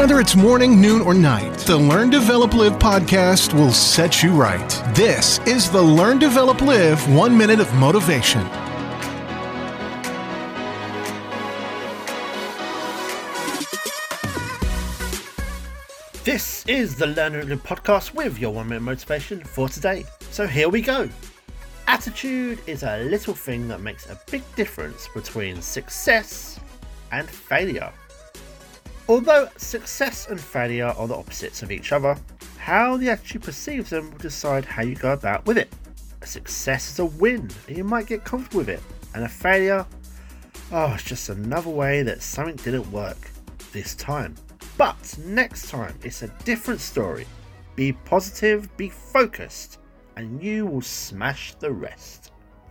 Whether it's morning, noon, or night, the Learn, Develop, Live podcast will set you right. This is the Learn, Develop, Live One Minute of Motivation. This is the Learn and Live podcast with your one minute motivation for today. So here we go. Attitude is a little thing that makes a big difference between success and failure. Although success and failure are the opposites of each other, how the attitude perceives them will decide how you go about with it. A success is a win, and you might get comfortable with it, and a failure, oh, it's just another way that something didn't work this time. But next time, it's a different story. Be positive, be focused, and you will smash the rest.